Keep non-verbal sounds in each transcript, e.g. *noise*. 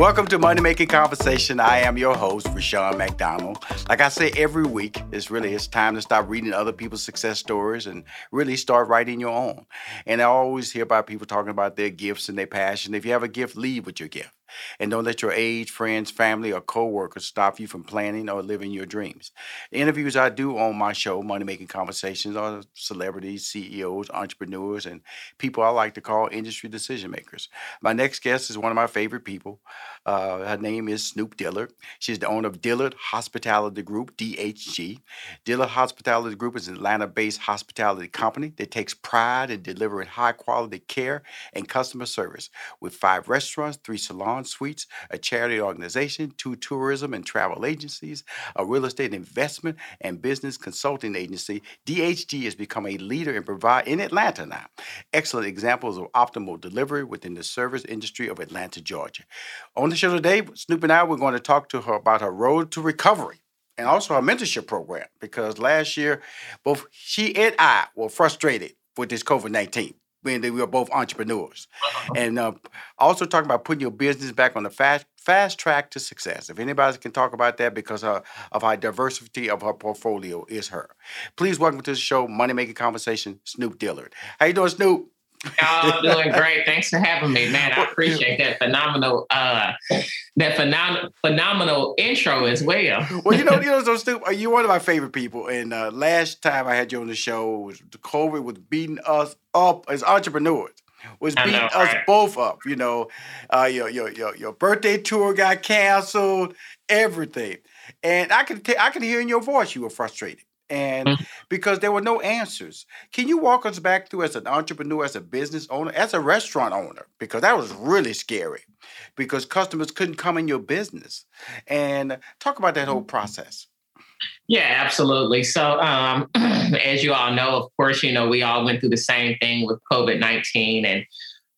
Welcome to Money Making Conversation. I am your host, Rushion McDonald. Like I say every week, it's really it's time to stop reading other people's success stories and really start writing your own. And I always hear about people talking about their gifts and their passion. If you have a gift, lead with your gift. And don't let your age, friends, family, or coworkers stop you from planning or living your dreams. The interviews I do on my show, Money Making Conversations, are celebrities, CEOs, entrepreneurs, and people I like to call industry decision makers. My next guest is one of my favorite people. Uh, her name is Snoop Dillard. She's the owner of Dillard Hospitality Group, DHG. Dillard Hospitality Group is an Atlanta based hospitality company that takes pride in delivering high quality care and customer service with five restaurants, three salons, suites, a charity organization, two tourism and travel agencies, a real estate investment and business consulting agency. DHG has become a leader in provide in Atlanta now. Excellent examples of optimal delivery within the service industry of Atlanta, Georgia. On the show today, Snoop and I, we're going to talk to her about her road to recovery and also her mentorship program because last year, both she and I were frustrated with this COVID 19 being that we are both entrepreneurs. Uh-huh. And uh, also talking about putting your business back on the fast fast track to success. If anybody can talk about that because of, of how diversity of her portfolio is her. Please welcome to the show, Money Making Conversation, Snoop Dillard. How you doing, Snoop? Y'all doing great. Thanks for having me, man. I appreciate that phenomenal, uh, that phenom- phenomenal intro as well. *laughs* well, you know, you know, so Stu, uh, you're one of my favorite people. And uh, last time I had you on the show, was the COVID was beating us up as entrepreneurs. Was beating know, us right? both up. You know, uh, your, your your your birthday tour got canceled. Everything, and I could t- I could hear in your voice you were frustrated and mm-hmm. because there were no answers. Can you walk us back through as an entrepreneur, as a business owner, as a restaurant owner? Because that was really scary because customers couldn't come in your business. And talk about that whole mm-hmm. process. Yeah, absolutely. So, um, *clears throat* as you all know, of course, you know, we all went through the same thing with COVID 19. And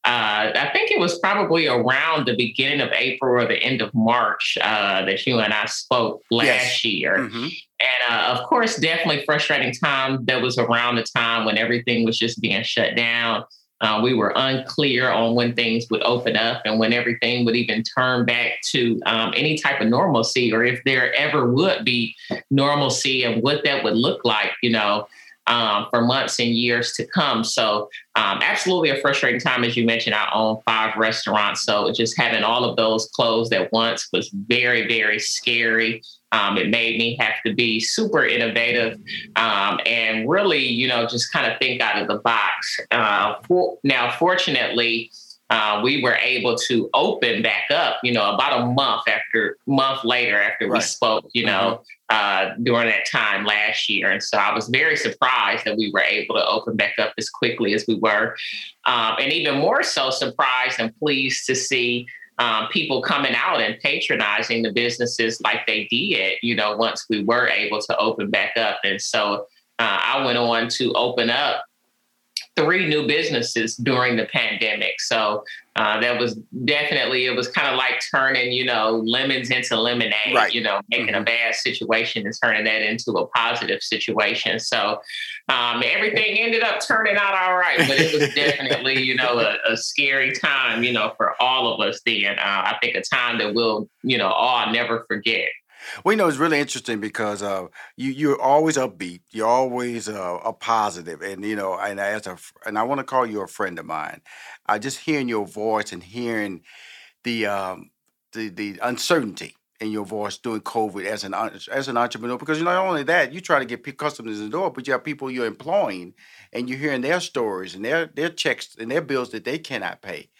uh, I think it was probably around the beginning of April or the end of March uh, that you and I spoke last yes. year. Mm-hmm. And uh, of course, definitely frustrating time. That was around the time when everything was just being shut down. Uh, we were unclear on when things would open up and when everything would even turn back to um, any type of normalcy or if there ever would be normalcy and what that would look like, you know um, for months and years to come. So, um, absolutely a frustrating time. As you mentioned, I own five restaurants. So, just having all of those closed at once was very, very scary. Um, it made me have to be super innovative um, and really, you know, just kind of think out of the box. Uh, for, now, fortunately, uh, we were able to open back up, you know, about a month after, month later after right. we spoke, you know, mm-hmm. uh, during that time last year. And so I was very surprised that we were able to open back up as quickly as we were. Um, and even more so surprised and pleased to see um, people coming out and patronizing the businesses like they did, you know, once we were able to open back up. And so uh, I went on to open up three new businesses during the pandemic. So uh, that was definitely it was kind of like turning you know lemons into lemonade. Right. You know, making mm-hmm. a bad situation and turning that into a positive situation. So um, everything ended up turning out all right, but it was definitely you know a, a, scary time you know for all of us. Then uh, I think a time that we'll you know all never forget. Well, you know, it's really interesting because uh, you you're always upbeat. You're always uh, a positive, and you know, and as a and I want to call you a friend of mine. I just hearing your voice and hearing the um, the the uncertainty in your voice during COVID as an as an entrepreneur because you know, not only that you try to get customers in the door, but you have people you're employing and you're hearing their stories and their their checks and their bills that they cannot pay.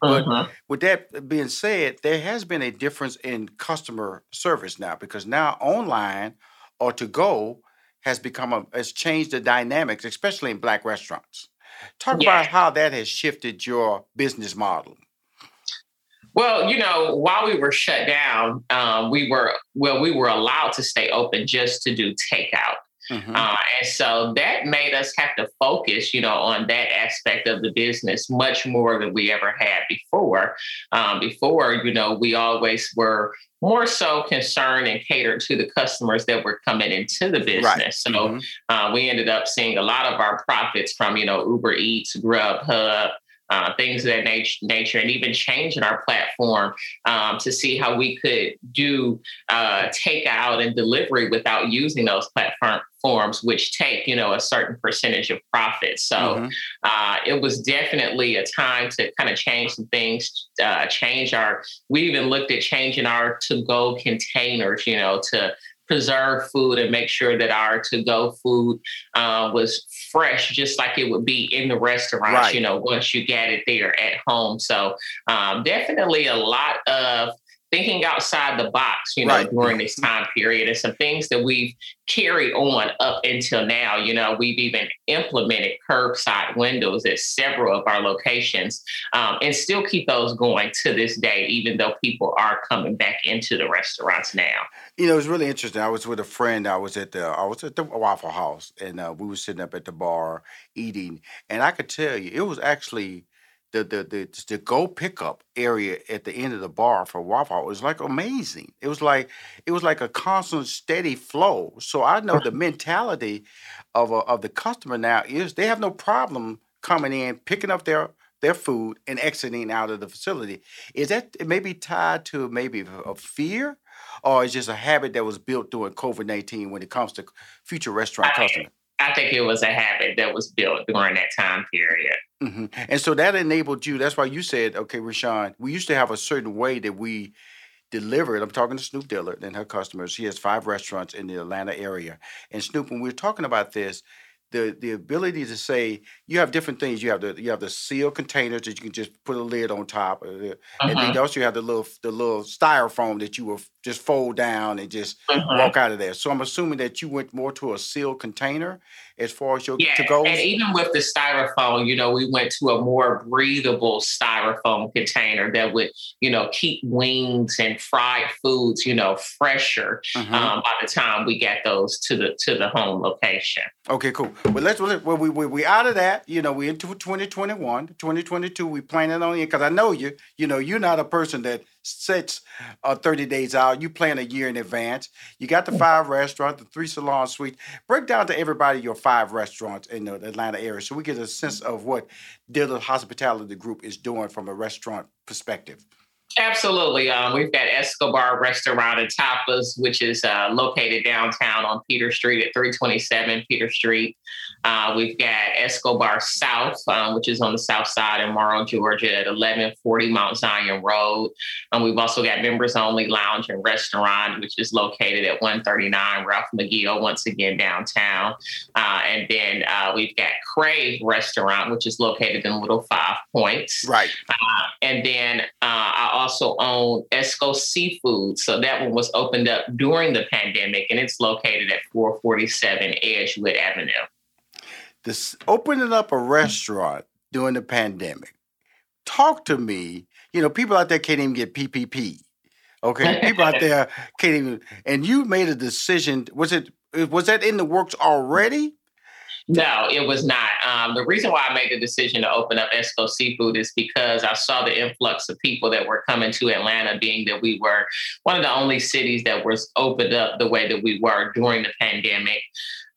But uh-huh. with that being said, there has been a difference in customer service now because now online or to go has become a has changed the dynamics, especially in black restaurants. Talk yeah. about how that has shifted your business model. Well, you know, while we were shut down, um, we were well, we were allowed to stay open just to do takeout. Mm-hmm. Uh, and so that made us have to focus, you know, on that aspect of the business much more than we ever had before. Um, before, you know, we always were more so concerned and catered to the customers that were coming into the business. Right. So mm-hmm. uh, we ended up seeing a lot of our profits from, you know, Uber Eats, Grubhub, uh, things of that nature, nature, and even changing our platform um, to see how we could do uh, takeout and delivery without using those platforms, which take you know a certain percentage of profit. So mm-hmm. uh, it was definitely a time to kind of change some things, uh, change our. We even looked at changing our to-go containers, you know, to preserve food and make sure that our to-go food uh, was fresh, just like it would be in the restaurant. Right. You know, once you get it there at home. So um, definitely a lot of thinking outside the box, you know, right. during this time period, and some things that we've carried on up until now. You know, we've even implemented curbside windows at several of our locations, um, and still keep those going to this day, even though people are coming back into the restaurants now. You know, it's really interesting. I was with a friend. I was at the I was at the Waffle House, and uh, we were sitting up at the bar eating, and I could tell you it was actually the the the the go pickup area at the end of the bar for Waffle was like amazing. It was like it was like a constant, steady flow. So I know the mentality of a, of the customer now is they have no problem coming in, picking up their their food and exiting out of the facility. Is that maybe tied to maybe a fear, or is just a habit that was built during COVID nineteen when it comes to future restaurant customers? I think it was a habit that was built during that time period. Mm-hmm. And so that enabled you. That's why you said, okay, Rushion, we used to have a certain way that we delivered. I'm talking to Snoop Dillard and her customers. She has five restaurants in the Atlanta area. And Snoop, when we were talking about this, the the ability to say you have different things. You have the you have the sealed containers that you can just put a lid on top, uh-huh. and then uh-huh. also you have the little the little styrofoam that you will just fold down and just uh-huh. walk out of there. So I'm assuming that you went more to a sealed container as far as your yeah, to go. And even with the styrofoam, you know, we went to a more breathable styrofoam container that would, you know, keep wings and fried foods, you know, fresher uh-huh. um, by the time we get those to the to the home location. Okay, cool. Well, let's well we we, we out of that. You know, we into 2021, 2022. We planning on it because I know you. You know, you're not a person that sets uh, 30 days out. You plan a year in advance. You got the five restaurants, the three salon suites. Break down to everybody your five restaurants in the Atlanta area so we get a sense of what Dillard Hospitality Group is doing from a restaurant perspective. Absolutely. Um, we've got Escobar Restaurant and Tapas, which is uh, located downtown on Peter Street at 327 Peter Street. Uh, we've got Escobar South, um, which is on the south side in Morrow, Georgia at 1140 Mount Zion Road. And we've also got Members Only Lounge and Restaurant, which is located at 139 Ralph McGill, once again downtown. Uh, and then uh, we've got Crave Restaurant, which is located in Little Five Points. Right. Uh, and then uh, I also own Esco Seafood. So that one was opened up during the pandemic and it's located at 447 Edgewood Avenue. This opening up a restaurant during the pandemic. Talk to me. You know, people out there can't even get PPP. Okay, *laughs* people out there can't even. And you made a decision. Was it was that in the works already? No, it was not. Um, the reason why I made the decision to open up Esco Seafood is because I saw the influx of people that were coming to Atlanta, being that we were one of the only cities that was opened up the way that we were during the pandemic.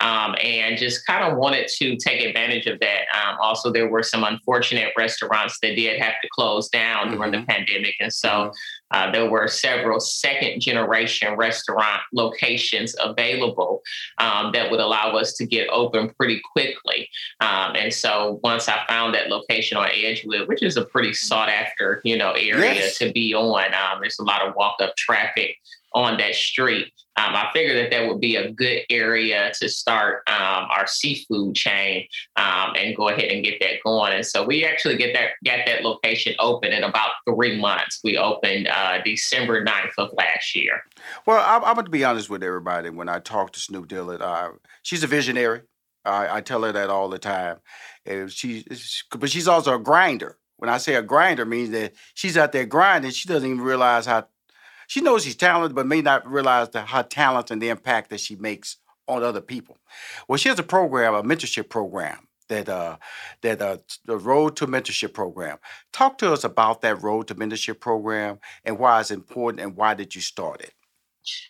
Um, and just kind of wanted to take advantage of that. Um, also, there were some unfortunate restaurants that did have to close down mm-hmm. during the mm-hmm. pandemic. And so mm-hmm. uh, there were several second generation restaurant locations available um, that would allow us to get open pretty quickly. Um, and so once I found that location on Edgewood, which is a pretty sought after, you know, area yes. to be on, um, there's a lot of walk up traffic on that street. Um, I figured that that would be a good area to start um, our seafood chain um, and go ahead and get that going. And so we actually get that get that location open in about three months. We opened uh, December 9th of last year. Well, I'm, I'm going to be honest with everybody. When I talk to Snoop Dillard, uh, she's a visionary. I, I, tell her that all the time. And She, but she's also a grinder When I say a grinder, means that she's out there grinding. She doesn't even realize how. She knows she's talented, but may not realize the, her talent and the impact that she makes on other people. Well, she has a program, a mentorship program that uh, that uh, the Road to Mentorship program. Talk to us about that Road to Mentorship program and why it's important and why did you start it?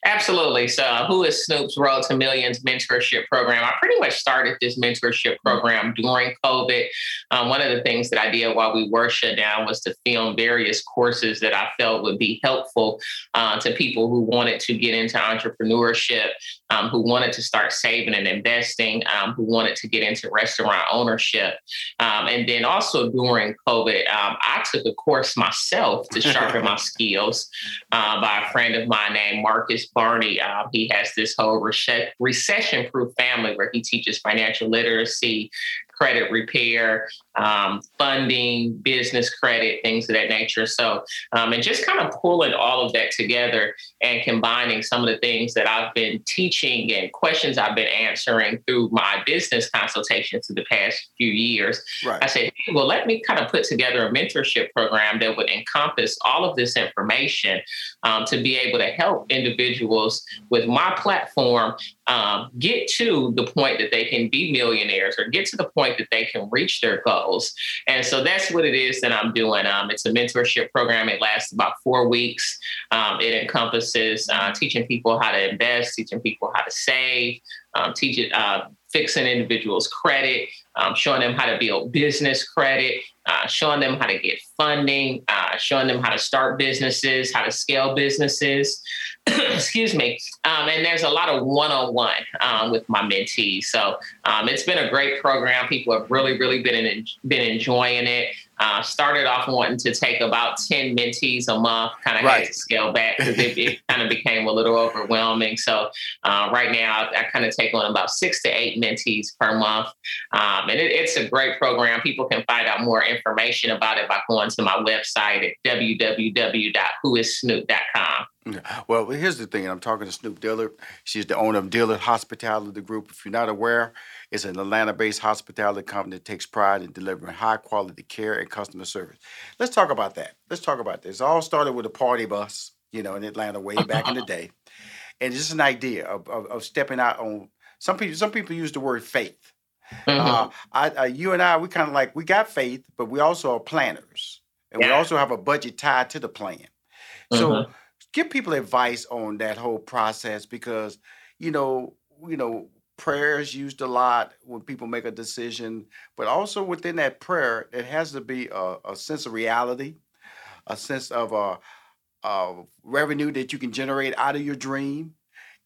Absolutely. So, uh, who is Snoop's Road to Millions mentorship program? I pretty much started this mentorship program during COVID. Um, one of the things that I did while we were shut down was to film various courses that I felt would be helpful uh, to people who wanted to get into entrepreneurship, um, who wanted to start saving and investing, um, who wanted to get into restaurant ownership. Um, and then also during COVID, um, I took a course myself to sharpen my *laughs* skills uh, by a friend of mine named Mark Marcus Barney. Uh, he has this whole recession proof family where he teaches financial literacy, credit repair, um, funding, business credit, things of that nature. So, um, and just kind of pulling all of that together and combining some of the things that I've been teaching and questions I've been answering through my business consultations in the past few years. Right. I said, well, let me kind of put together a mentorship program that would encompass all of this information um, to be able to help individuals with my platform um, get to the point that they can be millionaires or get to the point that they can reach their goals. And so that's what it is that I'm doing. Um, it's a mentorship program. It lasts about four weeks. Um, it encompasses uh, teaching people how to invest, teaching people how to save, um, teaching, uh, fixing individuals' credit, um, showing them how to build business credit, uh, showing them how to get funding, uh, showing them how to start businesses, how to scale businesses. *clears throat* Excuse me. Um, and there's a lot of one-on-one um, with my mentees. So um, it's been a great program. People have really, really been in, been enjoying it. Uh, started off wanting to take about 10 mentees a month, kind of right. had to scale back because it, it kind of became a little overwhelming. So uh, right now, I, I kind of take on about six to eight mentees per month. Um, and it, it's a great program. People can find out more information about it by going to my website at www.whoissnoop.com. Well, here's the thing. I'm talking to Snoop Dillard. She's the owner of Dillard Hospitality Group. If you're not aware, it's an Atlanta-based hospitality company that takes pride in delivering high-quality care and customer service. Let's talk about that. Let's talk about this. It all started with a party bus, you know, in Atlanta way back in the *laughs* day, and just an idea of, of, of, stepping out on. Some people, some people use the word faith. Mm-hmm. Uh, I, uh, you and I, we kind of like we got faith, but we also are planners, and yeah. we also have a budget tied to the plan. So. Mm-hmm give people advice on that whole process because you know you know prayer is used a lot when people make a decision but also within that prayer it has to be a, a sense of reality a sense of a, a, revenue that you can generate out of your dream.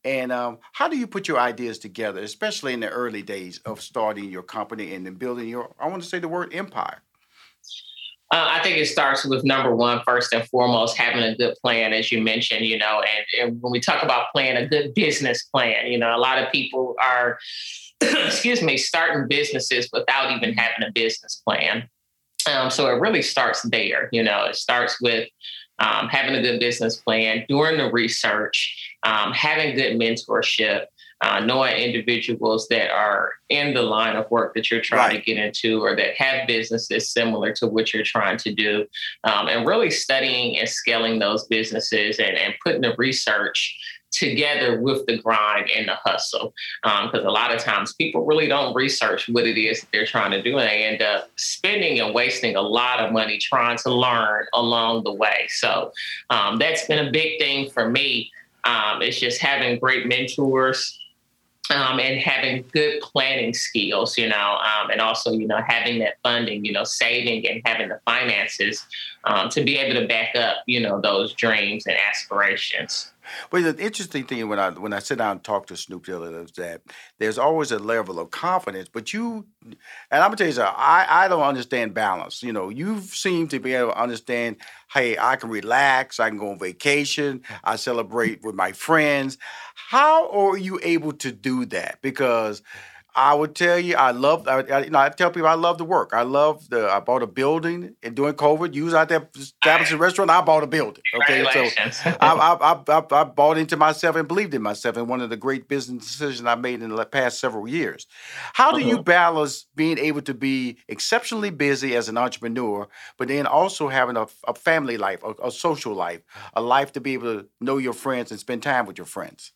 And um, how do you put your ideas together especially in the early days of starting your company and then building your i want to say the word empire uh, I think it starts with number one, first and foremost, having a good plan, as you mentioned, you know, and, and when we talk about plan, a good business plan, you know, a lot of people are, *clears throat* excuse me, starting businesses without even having a business plan. Um, so it really starts there, you know, it starts with um, having a good business plan, doing the research, um, having good mentorship, uh, knowing individuals that are in the line of work that you're trying right. to get into or that have businesses similar to what you're trying to do, um, and really studying and scaling those businesses and, and putting the research together with the grind and the hustle. Because um, a lot of times people really don't research what it is that they're trying to do, and they end up spending and wasting a lot of money trying to learn along the way. So um, that's been a big thing for me. Um, it's just having great mentors um, and having good planning skills, you know, um, and also, you know, having that funding, you know, saving and having the finances um, to be able to back up, you know, those dreams and aspirations. But the interesting thing when I when I sit down and talk to Snoop Dillard is that there's always a level of confidence. But you, and I'm gonna tell you something. I I don't understand balance. You know, you seem to be able to understand. Hey, I can relax. I can go on vacation. I celebrate with my friends. How are you able to do that? Because I would tell you, I love. I, I, you know, I tell people I love the work. I love the. I bought a building and during COVID, you was out there establishing a restaurant. I bought a building. Okay, so I, I, I, I, bought into myself and believed in myself, and one of the great business decisions I made in the past several years. How do you mm-hmm. balance being able to be exceptionally busy as an entrepreneur, but then also having a, a family life, a, a social life, a life to be able to know your friends and spend time with your friends?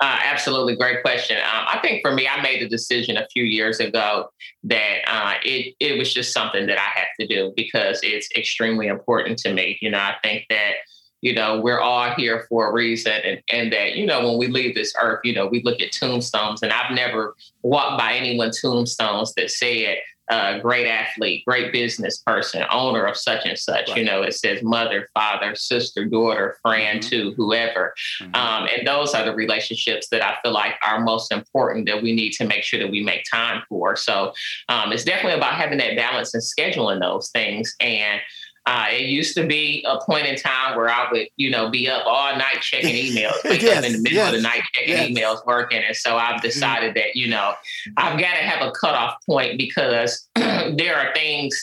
Uh, absolutely, great question. Um, I think for me, I made a decision a few years ago that uh, it it was just something that I have to do because it's extremely important to me. You know, I think that you know we're all here for a reason, and and that you know when we leave this earth, you know we look at tombstones, and I've never walked by anyone's tombstones that said a great athlete, great business person, owner of such and such. Right. You know, it says mother, father, sister, daughter, friend, mm-hmm. to whoever. Mm-hmm. Um, and those are the relationships that I feel like are most important that we need to make sure that we make time for. So um, it's definitely about having that balance and scheduling those things. And uh, it used to be a point in time where I would, you know, be up all night checking emails, wake yes, up in the middle yes, of the night checking yes. emails, working. And so I've mm-hmm. decided that, you know, I've got to have a cutoff point because *clears throat* there are things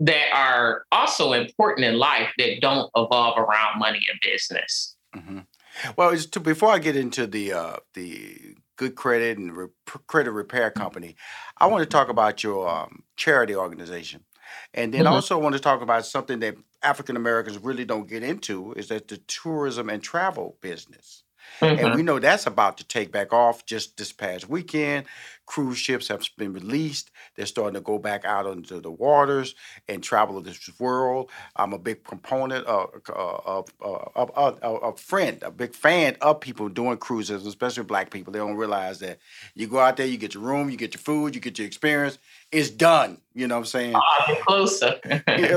that are also important in life that don't evolve around money and business. Mm-hmm. Well, to, before I get into the uh, the good credit and re- credit repair company, I want to talk about your um, charity organization. And then mm-hmm. also want to talk about something that African Americans really don't get into is that the tourism and travel business. Mm-hmm. And we know that's about to take back off just this past weekend. Cruise ships have been released. They're starting to go back out into the waters and travel this world. I'm a big proponent of, uh, of, uh, of, of, of a friend, a big fan of people doing cruises, especially black people. They don't realize that you go out there, you get your room, you get your food, you get your experience, it's done. You know what I'm saying? All inclusive.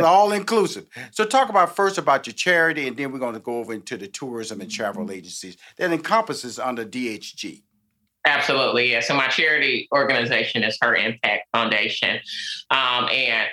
all inclusive. So talk about first about your charity, and then we're going to go over into the tourism and travel mm-hmm. agencies that encompasses under DHG. Absolutely, yeah. So my charity organization is Her Impact Foundation, um, and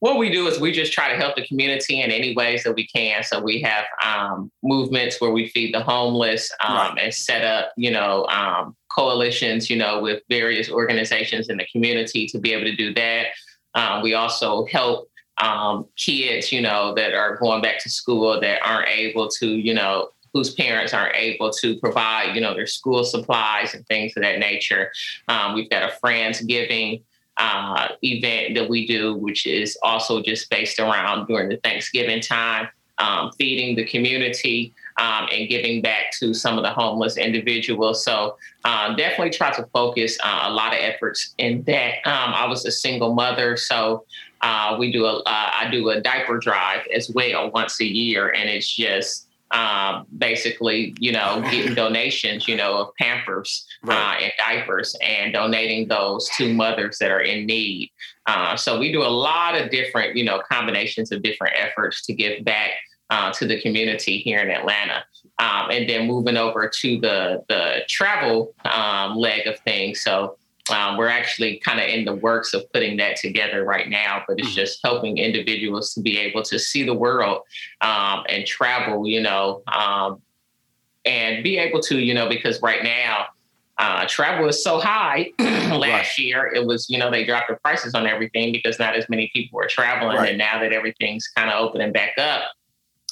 what we do is we just try to help the community in any ways that we can. So we have um, movements where we feed the homeless um, right. and set up, you know, um, coalitions, you know, with various organizations in the community to be able to do that. Um, we also help um, kids, you know, that are going back to school that aren't able to, you know, whose parents aren't able to provide, you know, their school supplies and things of that nature. Um, we've got a Friendsgiving uh, event that we do, which is also just based around during the Thanksgiving time, um, feeding the community um, and giving back to some of the homeless individuals. So um, definitely try to focus uh, a lot of efforts in that. Um, I was a single mother, so uh, we do a uh, I do a diaper drive as well once a year, and it's just um, basically, you know, getting *laughs* donations, you know, of Pampers right. uh, and diapers and donating those to mothers that are in need. Uh, so we do a lot of different, you know, combinations of different efforts to give back uh, to the community here in Atlanta. Um, and then moving over to the the travel um, leg of things. So um, we're actually kind of in the works of putting that together right now, but it's mm-hmm. just helping individuals to be able to see the world um, and travel, you know, um, and be able to, you know, because right now uh, travel is so high. *clears throat* Last right. year, it was, you know, they dropped the prices on everything because not as many people were traveling. Right. And now that everything's kind of opening back up,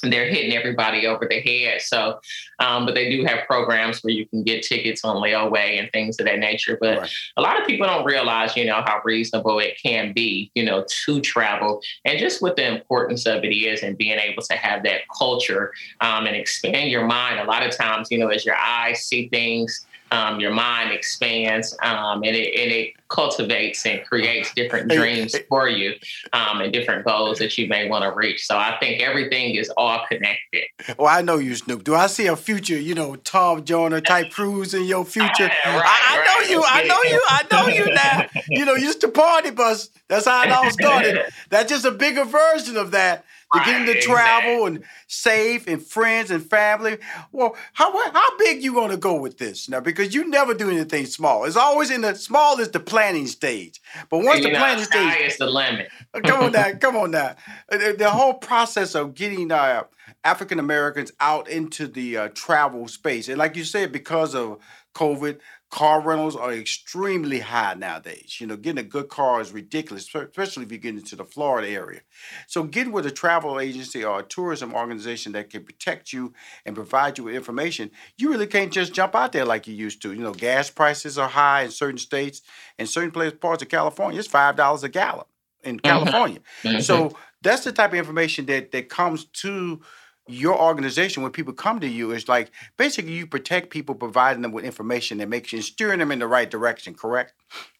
they're hitting everybody over the head. So, um, but they do have programs where you can get tickets on layaway and things of that nature. But right. a lot of people don't realize, you know, how reasonable it can be, you know, to travel and just what the importance of it is and being able to have that culture um, and expand your mind. A lot of times, you know, as your eyes see things, um, your mind expands um, and, it, and it cultivates and creates different dreams for you um, and different goals that you may want to reach. So I think everything is all connected. Well, I know you, Snoop. Do I see a future, you know, Tom Joyner type cruise in your future? *laughs* right, I, I right. know you. I know you. I know you now. *laughs* you know, used to party bus. That's how it all started. *laughs* That's just a bigger version of that to get into travel and safe and friends and family. Well, how how big you gonna go with this now? Because you never do anything small. It's always in the small is the planning stage. But once the know, planning stage is the limit. come on *laughs* now, come on now. The, the, whole process of getting uh, African Americans out into the uh, travel space. And like you said, because of COVID, car rentals are extremely high nowadays. You know, getting a good car is ridiculous, especially if you get into the Florida area. So, getting with a travel agency or a tourism organization that can protect you and provide you with information, you really can't just jump out there like you used to. You know, gas prices are high in certain states, in certain places, parts of California, it's five dollars a gallon in mm-hmm. California. Mm-hmm. So that's the type of information that that comes to your organization when people come to you is like basically you protect people providing them with information that makes you steering them in the right direction correct?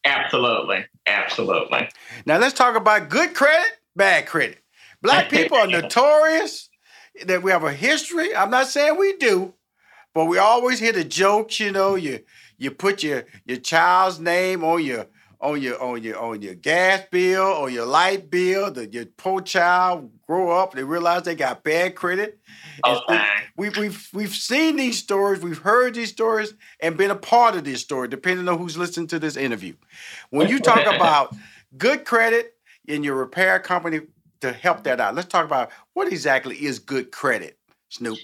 Absolutely. Absolutely. Now let's talk about good credit bad credit. Black *laughs* people are notorious that we have a history. I'm not saying we do but we always hear the jokes you know you you put your your child's name on your on your on your on your gas bill or your light bill. The, your poor child grow up, they realize they got bad credit. Oh, okay. We, we, we've we've seen these stories, we've heard these stories, and been a part of this story, depending on who's listening to this interview. When you talk *laughs* about good credit in your repair company to help that out, let's talk about what exactly is good credit, Snoop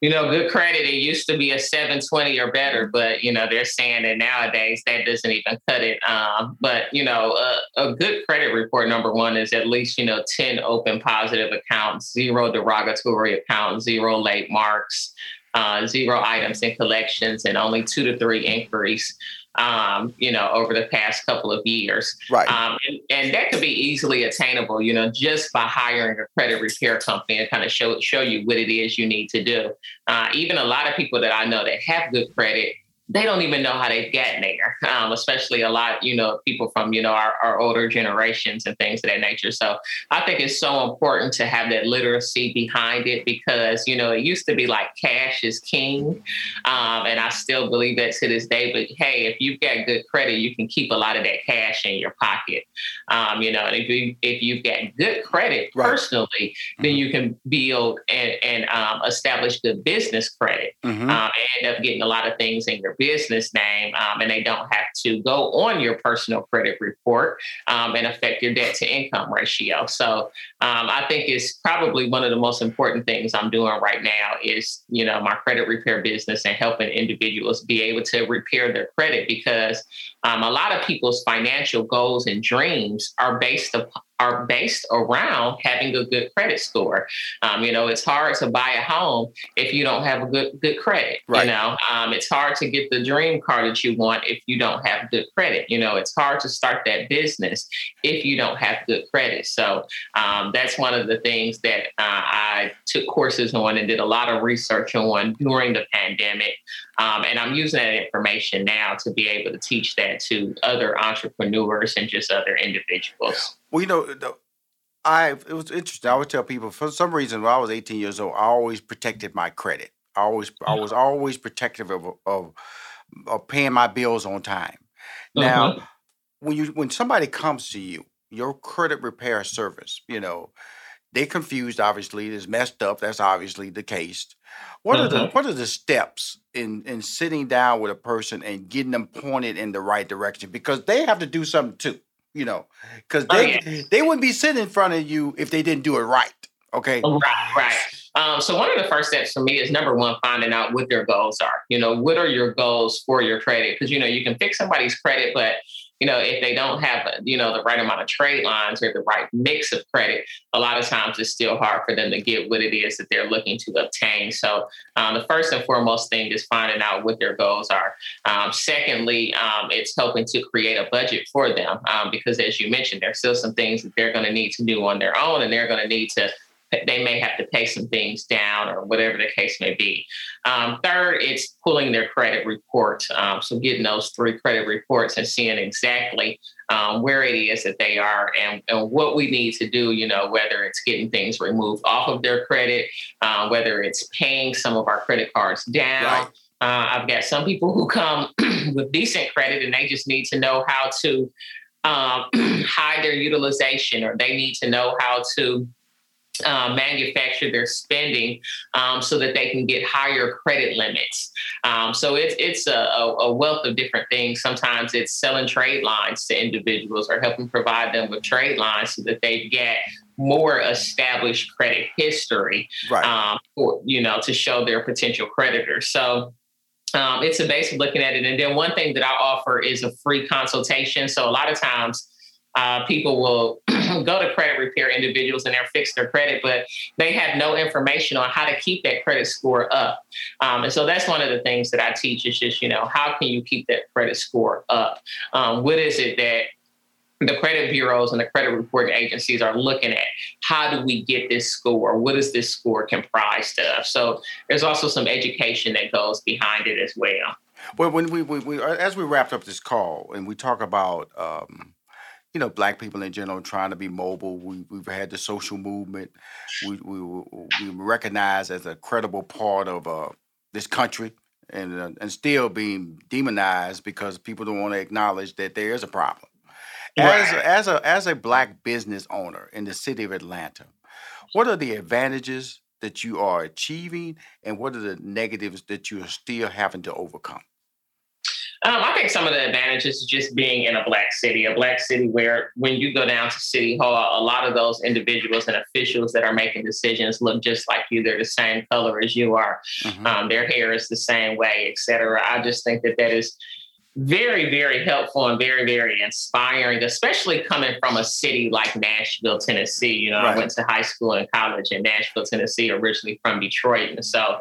you know, good credit, it used to be a 720 or better, but, you know, they're saying that nowadays that doesn't even cut it. Um, but, you know, a, a, good credit report, number one, is at least, you know, 10 open positive accounts, zero derogatory accounts, zero late marks, uh, zero items in collections, and only two to three inquiries um, you know, over the past couple of years. Right. Um, and, and, that could be easily attainable, you know, just by hiring a credit repair company and kind of show show you what it is you need to do. Uh, even a lot of people that I know that have good credit they don't even know how they've gotten there, um, especially a lot, you know, people from, you know, our, our, older generations and things of that nature. So I think it's so important to have that literacy behind it because, you know, it used to be like cash is king. Um, and I still believe that to this day. But hey, if you've got good credit, you can keep a lot of that cash in your pocket. Um, you know, and if, you, if you've got good credit right. personally, mm-hmm. then you can build and, and um, establish good business credit mm-hmm. Um, and end up getting a lot of things in your business name um, and they don't have to go on your personal credit report um, and affect your debt to income ratio. So um, I think it's probably one of the most important things I'm doing right now is, you know, my credit repair business and helping individuals be able to repair their credit because um, a lot of people's financial goals and dreams are based upon are based around having a good credit score. Um, you know, it's hard to buy a home if you don't have a good good credit. Right. You know, um, it's hard to get the dream car that you want if you don't have good credit. You know, it's hard to start that business if you don't have good credit. So um, that's one of the things that uh, I took courses on and did a lot of research on during the pandemic. Um, and I'm using that information now to be able to teach that to other entrepreneurs and just other individuals. Well, you know, I it was interesting. I would tell people for some reason when I was 18 years old, I always protected my credit. I always I was always protective of of, of paying my bills on time. Now, uh-huh. when you when somebody comes to you, your credit repair service, you know, they confused. Obviously, it's messed up. That's obviously the case. What uh-huh. are the mm-hmm. what are the steps in in sitting down with a person and getting them pointed in the right direction? Because they have to do something too you know, because oh, they oh, yeah. they wouldn't be sitting in front of you if they didn't do it right. Okay. Right, right. Um, so one of the first steps for me is number one, finding out what their goals are. You know, what are your goals for your credit? Because you know you can fix somebody's credit, but you know, if they don't have, you know, the right amount of trade lines or the right mix of credit, a lot of times it's still hard for them to get what it is that they're looking to obtain. So um, the first and foremost thing is finding out what their goals are. Um, secondly, um, it's helping to create a budget for them um, because, as you mentioned, there's still some things that they're going to need to do on their own, and they're going to need to they may have to pay some things down or whatever the case may be. Um, third, it's pulling their credit report. Um, so getting those three credit reports and seeing exactly um, where it is that they are and, and, what we need to do, you know, whether it's getting things removed off of their credit, uh, whether it's paying some of our credit cards down. Right. Uh, I've got some people who come *clears throat* with decent credit and they just need to know how to um, *clears throat* hide their utilization or they need to know how to uh, manufacture their spending um, so that they can get higher credit limits. Um, so it's it's a, a, wealth of different things. Sometimes it's selling trade lines to individuals or helping provide them with trade lines so that they get more established credit history, right. um, for, you know, to show their potential creditors. So um, it's a base of looking at it. And then one thing that I offer is a free consultation. So a lot of times uh, people will *clears throat* go to credit repair individuals and they're fix their credit, but they have no information on how to keep that credit score up. Um, and so that's one of the things that I teach is just, you know, how can you keep that credit score up? Um, what is it that the credit bureaus and the credit reporting agencies are looking at how do we get this score what is this score comprised of so there's also some education that goes behind it as well well when we, we, we as we wrapped up this call and we talk about um, you know, black people in general trying to be mobile. We, we've had the social movement. We, we, we recognize as a credible part of uh, this country and, uh, and still being demonized because people don't want to acknowledge that there is a problem. As, right. as, a, as a black business owner in the city of Atlanta, what are the advantages that you are achieving and what are the negatives that you are still having to overcome? Um, I think some of the advantages is just being in a black city, a black city where when you go down to City Hall, a lot of those individuals and officials that are making decisions look just like you. They're the same color as you are. Mm-hmm. Um, their hair is the same way, et cetera. I just think that that is very, very helpful and very, very inspiring, especially coming from a city like Nashville, Tennessee. You know, right. I went to high school and college in Nashville, Tennessee, originally from Detroit. And so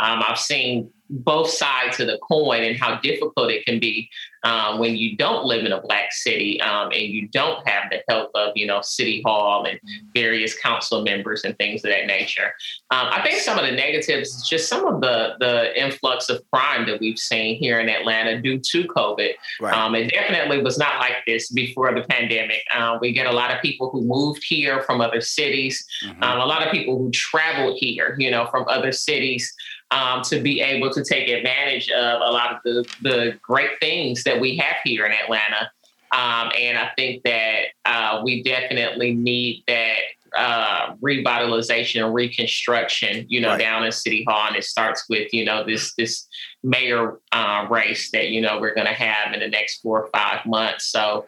um, I've seen both sides of the coin and how difficult it can be um, when you don't live in a black city um, and you don't have the help of you know city hall and various council members and things of that nature. Um, I think some of the negatives is just some of the the influx of crime that we've seen here in Atlanta due to COVID. Right. Um, it definitely was not like this before the pandemic. Uh, we get a lot of people who moved here from other cities, mm-hmm. Um, a lot of people who traveled here, you know, from other cities um, to be able to take advantage of a lot of the, the great things that we have here in Atlanta. Um, and I think that uh, we definitely need that uh, revitalization and reconstruction, you know, right. down in City Hall, and it starts with you know this this mayor uh, race that you know we're going to have in the next four or five months. So.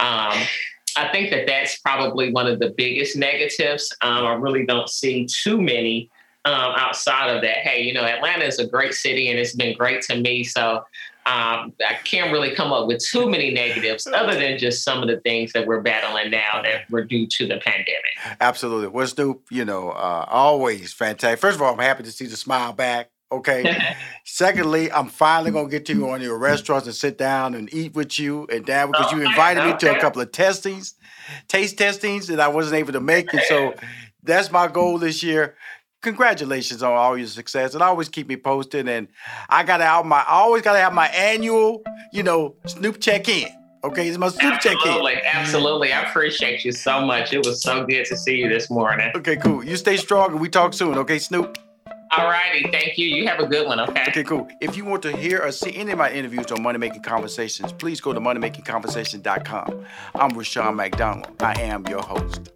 Um, I think that that's probably one of the biggest negatives. Um, I really don't see too many um, outside of that, hey, you know, Atlanta is a great city and it's been great to me. So um, I can't really come up with too many negatives other than just some of the things that we're battling now that were due to the pandemic. Absolutely. What's Snoop, you know, uh, always fantastic. First of all, I'm happy to see the smile back. Okay. *laughs* Secondly, I'm finally gonna get to you on your restaurants and sit down and eat with you and dad because you invited okay. me to a couple of testings, taste testings that I wasn't able to make. And so that's my goal this year congratulations on all your success and always keep me posted and i gotta have my i always gotta have my annual you know snoop check-in okay it's my snoop absolutely, check-in absolutely i appreciate you so much it was so good to see you this morning okay cool you stay strong and we talk soon okay snoop all righty. Thank you. You have a good one, okay? Okay, cool. If you want to hear or see any of my interviews on Money Making Conversations, please go to moneymakingconversation.com. I'm Rushion McDonald. I am your host.